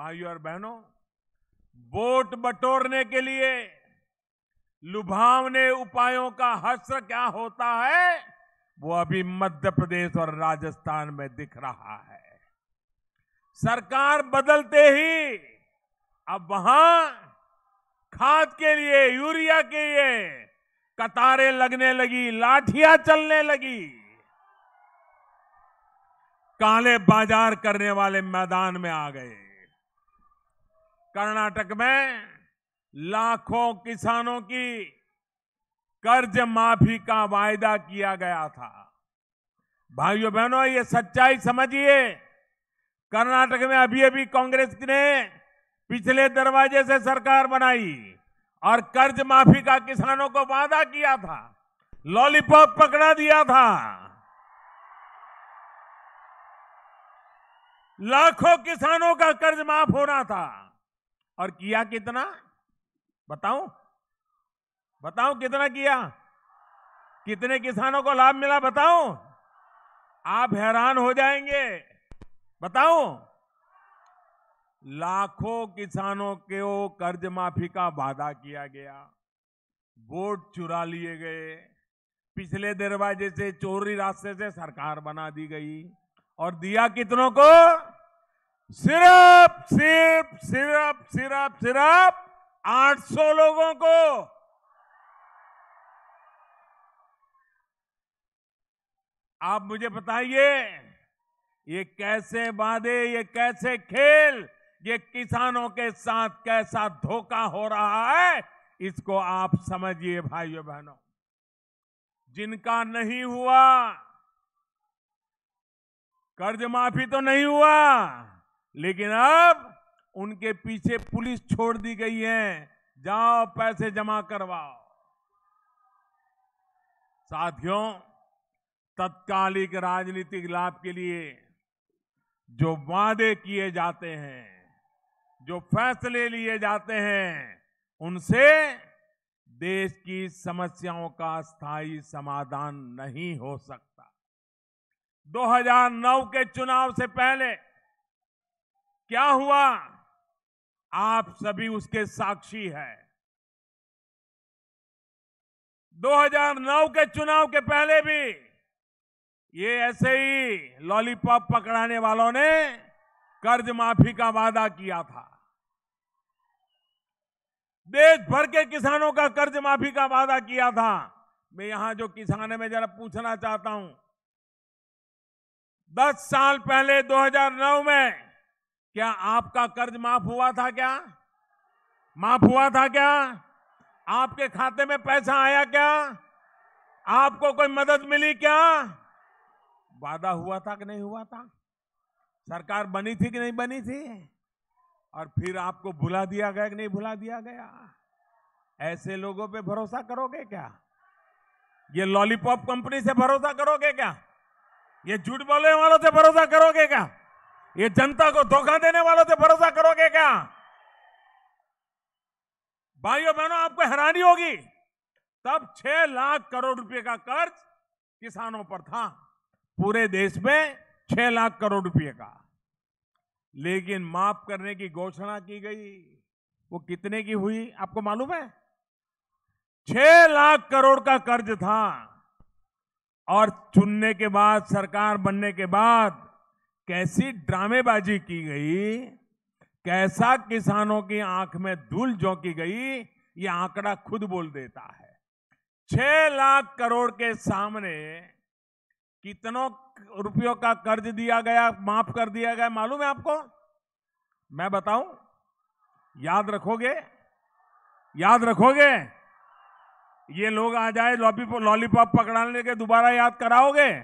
भाइयों और बहनों वोट बटोरने के लिए लुभावने उपायों का हस्र क्या होता है, वो अभी मध्य प्रदेश और राजस्थान में दिख रहा है। सरकार बदलते ही अब वहाँ खाद के लिए, यूरिया के लिए कतारें लगने लगी, लाठियाँ चलने लगी। काले बाज़ार करने वाले मैदान में आ गए। कर्नाटक में लाखों किसानों की कर्ज माफ़ी का वायदा किया गया था। भाइयों बहनों, ये सच्चाई समझिए, कर्नाटक में अभी अभी कांग्रेस ने पिछले दरवाजे से सरकार बनाई और कर्ज माफ़ी का किसानों को वादा किया था, लॉलीपॉप पकड़ा दिया था। लाखों किसानों का कर्ज माफ़ होना था। और किया कितना? बताऊँ? बताऊँ कितना किया? कितने किसानों को लाभ मिला बताऊँ? आप हैरान हो जाएँगे। बताऊँ? लाखों किसानों के को कर्ज माफ़ी का वादा किया गया। वोट चुरा लिए गए। पिछले दरवाजे से, चोरी रास्ते से सरकार बना दी गई। और दिया कितनों को? सिर्फ़ सिर्फ़ सिर्फ़ सिर्फ़ सिर्फ़ 800 लोगों को। आप मुझे बताइए, ये कैसे वादे ये कैसे खेल, ये किसानों के साथ कैसा धोखा हो रहा है, इसको आप समझिए भाइयों बहनों। जिनका नहीं हुआ कर्ज माफ़ी तो नहीं हुआ लेकिन अब उनके पीछे पुलिस छोड़ दी गई है। जाओ, पैसे जमा करवाओ। साथियों, तत्कालिक राजनीतिक लाभ के लिए जो वादे किए जाते हैं, जो फैसले लिए जाते हैं, उनसे देश की समस्याओं का स्थायी समाधान नहीं हो सकता। 2009 के चुनाव से पहले क्या हुआ? आप सभी उसके साक्षी हैं। 2009 के चुनाव के पहले भी ये ऐसे ही लॉलीपॉप पकड़ाने वालों ने कर्ज माफ़ी का वादा किया था। देश भर के किसानों का कर्ज माफ़ी का वादा किया था। मैं यहाँ जो किसान है, मैं जरा पूछना चाहता हूँ। दस साल पहले 2009 में क्या आपका कर्ज माफ़ हुआ था क्या? माफ़ हुआ था क्या? आपके खाते में पैसा आया क्या? आपको कोई मदद मिली क्या? वादा हुआ था कि नहीं हुआ था? सरकार बनी थी कि नहीं बनी थी? और फिर आपको भुला दिया गया कि नहीं भुला दिया गया? ऐसे लोगों पे भरोसा करोगे क्या? ये लॉलीपॉप कंपनी से भरोसा करोगे क्या? ये झूठ बोलने वालों से भरोसा करोगे क्या? ये जनता को धोखा देने वालों से भरोसा करोगे क्या? भाइयों, बहनों, आपको हैरानी होगी। तब छह लाख करोड़ रुपए का कर्ज किसानों पर था। पूरे देश में छह लाख करोड़ रुपए का। लेकिन माफ़ करने की घोषणा की गई। वो कितने की हुई, आपको मालूम है? छह लाख करोड़ का कर्ज था। और चुनने के बाद, सरकार बनने के बाद कैसी ड्रामेबाजी की गई, कैसा किसानों की आँख में धूल झोंकी गई, ये आंकड़ा खुद बोल देता है। छह लाख करोड़ के सामने कितनों रुपयों का कर्ज दिया गया, माफ़ कर दिया गया, मालूम है आपको? मैं बताऊँ? याद रखोगे? याद रखोगे? ये लोग आ जाए, लॉलीपॉप पकड़ाने के दोबारा याद कराओगे?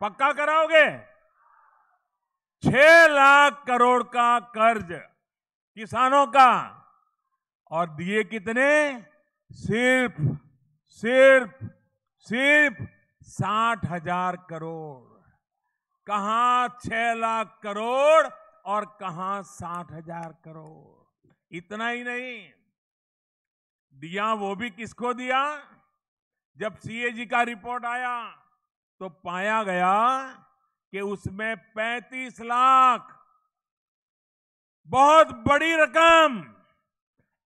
पक्का कराओगे? छह लाख करोड़ का कर्ज किसानों का और दिए कितने? सिर्फ़ सिर्फ़ सिर्फ़ साठ हज़ार करोड़। कहा छह लाख करोड़ और कहा साठ हज़ार करोड़? इतना ही नहीं। दिया वो भी किसको दिया? जब सीएजी का रिपोर्ट आया तो पाया गया कि उसमें 35 लाख। बहुत बड़ी रकम।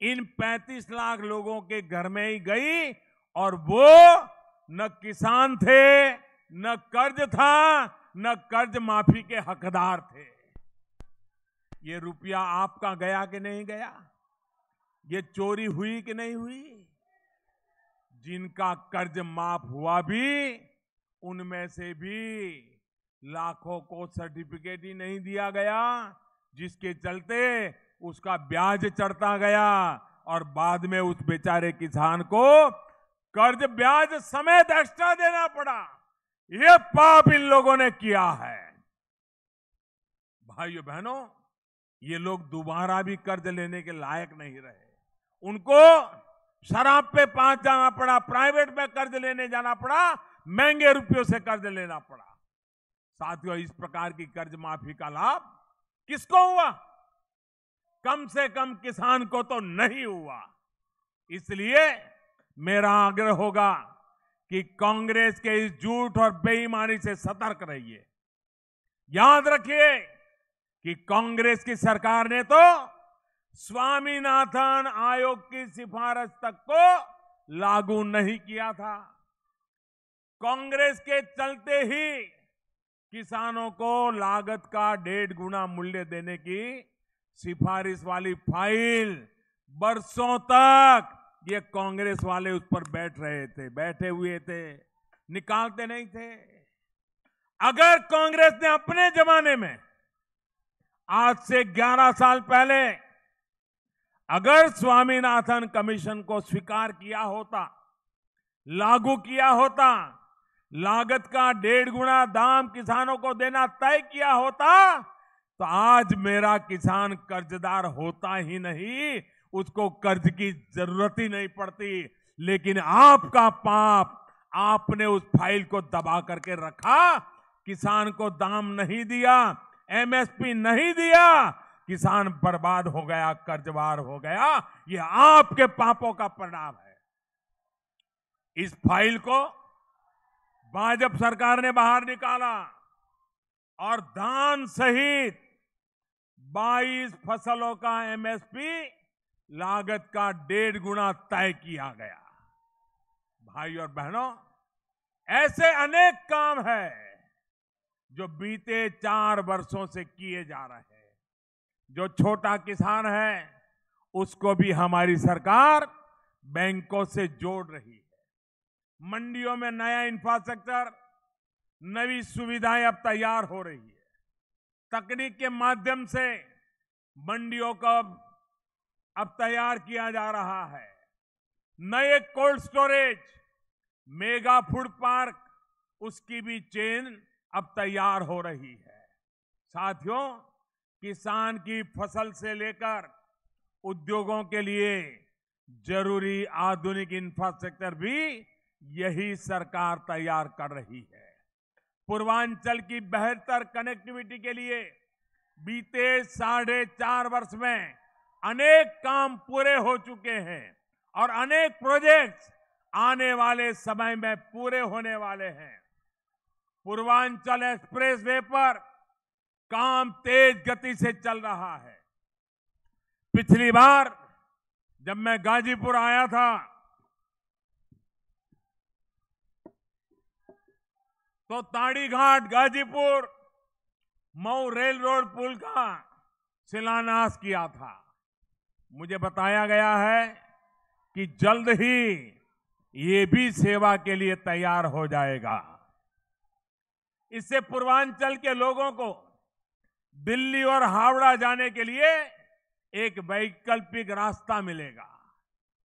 इन 35 लाख लोगों के घर में ही गई और वो न किसान थे, न कर्ज था, न कर्ज माफ़ी के हकदार थे। ये रुपया आपका गया कि नहीं गया? ये चोरी हुई कि नहीं हुई? जिनका कर्ज माफ़ हुआ भी, उनमें से भी लाखों को सर्टिफिकेट ही नहीं दिया गया, जिसके चलते उसका ब्याज चढ़ता गया और बाद में उस बेचारे किसान को कर्ज ब्याज समेत एक्स्ट्रा देना पड़ा। ये पाप इन लोगों ने किया है। भाइयों बहनों, ये लोग दोबारा भी कर्ज लेने के लायक नहीं रहे। उनको शराब पे पाँच जाना पड़ा, प्राइवेट में कर्ज लेने जाना पड़ा, महँगे रुपयों से कर्ज लेना पड़ा। साथियों, इस प्रकार की कर्ज माफ़ी का लाभ किसको हुआ? कम से कम किसान को तो नहीं हुआ। इसलिए मेरा आग्रह होगा कि कांग्रेस के इस झूठ और बेईमानी से सतर्क रहिए। याद रखिए कि कांग्रेस की सरकार ने तो स्वामीनाथन आयोग की सिफारिश तक को लागू नहीं किया था। कांग्रेस के चलते ही किसानों को लागत का डेढ़ गुना मूल्य देने की सिफारिश वाली फ़ाइल बरसों तक ये कांग्रेस वाले उस पर बैठ रहे थे, बैठे हुए थे, निकालते नहीं थे। अगर कांग्रेस ने अपने जमाने में, आज से 11 साल पहले, अगर स्वामीनाथन कमीशन को स्वीकार किया होता, लागू किया होता लागत का डेढ़ गुना दाम किसानों को देना तय किया होता तो आज मेरा किसान कर्जदार होता ही नहीं, उसको कर्ज की ज़रूरत ही नहीं पड़ती। लेकिन आपका पाप, आपने उस फ़ाइल को दबा करके रखा, किसान को दाम नहीं दिया, एमएसपी नहीं दिया, किसान बर्बाद हो गया, कर्जवार हो गया। ये आपके पापों का परिणाम है। इस फ़ाइल को भाजपा सरकार ने बाहर निकाला और धान सहित 22 फ़सलों का एमएसपी लागत का डेढ़ गुना तय किया गया। भाई और बहनों, ऐसे अनेक काम है जो बीते चार वर्षों से किए जा रहे हैं। जो छोटा किसान है, उसको भी हमारी सरकार बैंकों से जोड़ रही है। मंडियों में नया इंफ्रास्ट्रक्चर नई सुविधाएँ अब तैयार हो रही है। तकनीक के माध्यम से मंडियों को अब तैयार किया जा रहा है। नए cold storage mega food park उसकी भी चेन अब तैयार हो रही है। साथियों, किसान की फ़सल से लेकर उद्योगों के लिए ज़रूरी आधुनिक इंफ्रास्ट्रक्चर भी यही सरकार तैयार कर रही है। पूर्वांचल की बेहतर कनेक्टिविटी के लिए बीते साढ़े चार वर्ष में अनेक काम पूरे हो चुके हैं और अनेक प्रोजेक्ट्स आने वाले समय में पूरे होने वाले हैं। पूर्वांचल एक्सप्रेस वे पर काम तेज गति से चल रहा है। पिछली बार जब मैं गाजीपुर आया था तो Tarighat Ghazipur, Mau rail road पुल का शिलान्यास किया था। मुझे बताया गया है कि जल्द ही ये भी सेवा के लिए तैयार हो जाएगा। इससे पूर्वांचल के लोगों को दिल्ली और हावड़ा जाने के लिए एक वैकल्पिक रास्ता मिलेगा।